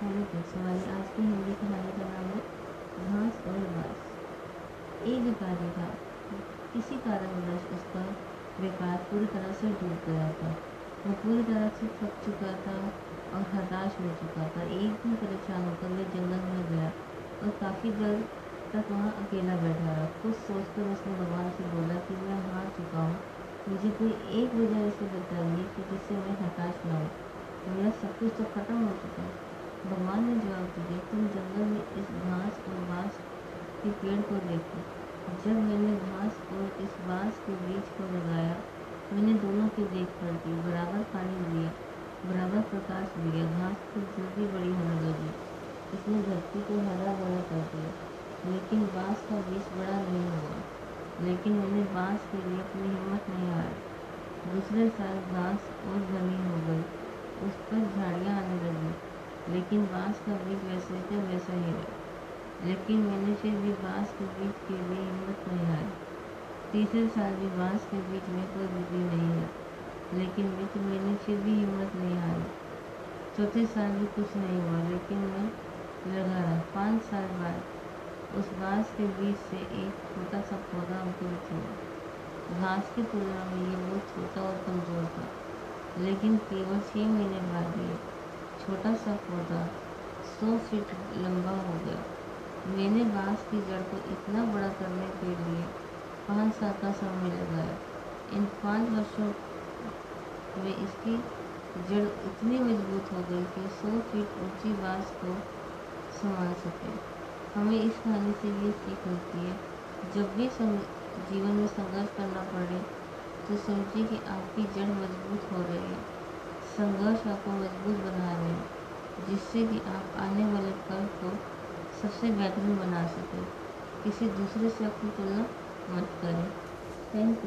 Hello kids हमारी आज की हिंदी कहानी का नाम है घास और बाँस एक व्यापारी था किसी कारणवश उसका व्यापार पूरी तरह से डूब गया था। वो पूरी तरह से थक चुका था और हताश हो चुका था। एक दिन परेशान होकर वह जंगल में गया और काफ़ी देर तक वहाँ अकेला बैठा रहा। कुछ सोचकर उसने भगवान से बोला कि, मैं हार चुका हूँ। मुझे कोई एक वजह ऐसे बताइए कि जिससे मैं हताश ना हो। मेरा सब कुछ तो खत्म हो चुका है। भगवान ने जवाब दिया, तुम जंगल में इस घास और बाँस के पेड़ को देखो। जब मैंने घास और इस बाँस के बीज को लगाया, मैंने दोनों की देखभाल की बराबर पानी दिया, बराबर प्रकाश दिया, घास तो जल्दी बड़ी होने लगी। इसने धरती को हरा भरा कर दिया, लेकिन बाँस का बीज बड़ा नहीं हुआ। लेकिन मैंने बाँस के लिए अपनी हिम्मत नहीं हारी। दूसरे साल घास और घनी हो गई उस पर झाड़ियाँ आने लगी लेकिन बाँस का बीज वैसे का वैसा ही रहा लेकिन मैंने फिर भी बाँस के बीज के लिए हिम्मत नहीं हारी। तीसरे साल भी बाँस के बीज में कोई वृद्धि नहीं है, लेकिन मित्र मैंने फिर भी हिम्मत नहीं हारी। चौथे साल भी कुछ नहीं हुआ, लेकिन मैं लगा रहा पाँच साल बाद उस बाँस के बीज से एक छोटा सा पौधा अंकुरित हुआ घास की तुलना में ये बहुत छोटा और कमज़ोर था, लेकिन केवल छः महीने बाद ही छोटा सा पौधा सौ फीट लंबा हो गया। मैंने बाँस की जड़ को इतना बड़ा करने के लिए पाँच साल का समय लगाया। इन पाँच वर्षों में इसकी जड़ इतनी मज़बूत हो गई कि सौ फीट ऊँची बाँस को संभाल सके। हमें इस कहानी से ये सीख मिलती है, जब भी जीवन में संघर्ष करना पड़े तो समझिए कि आपकी जड़ मज़बूत हो रही है। संघर्ष आपको मज़बूत बना रहे हैं जिससे कि आप आने वाले कल को सबसे बेहतरीन बना सकें। किसी दूसरे से अपनी तुलना मत करें। Thank you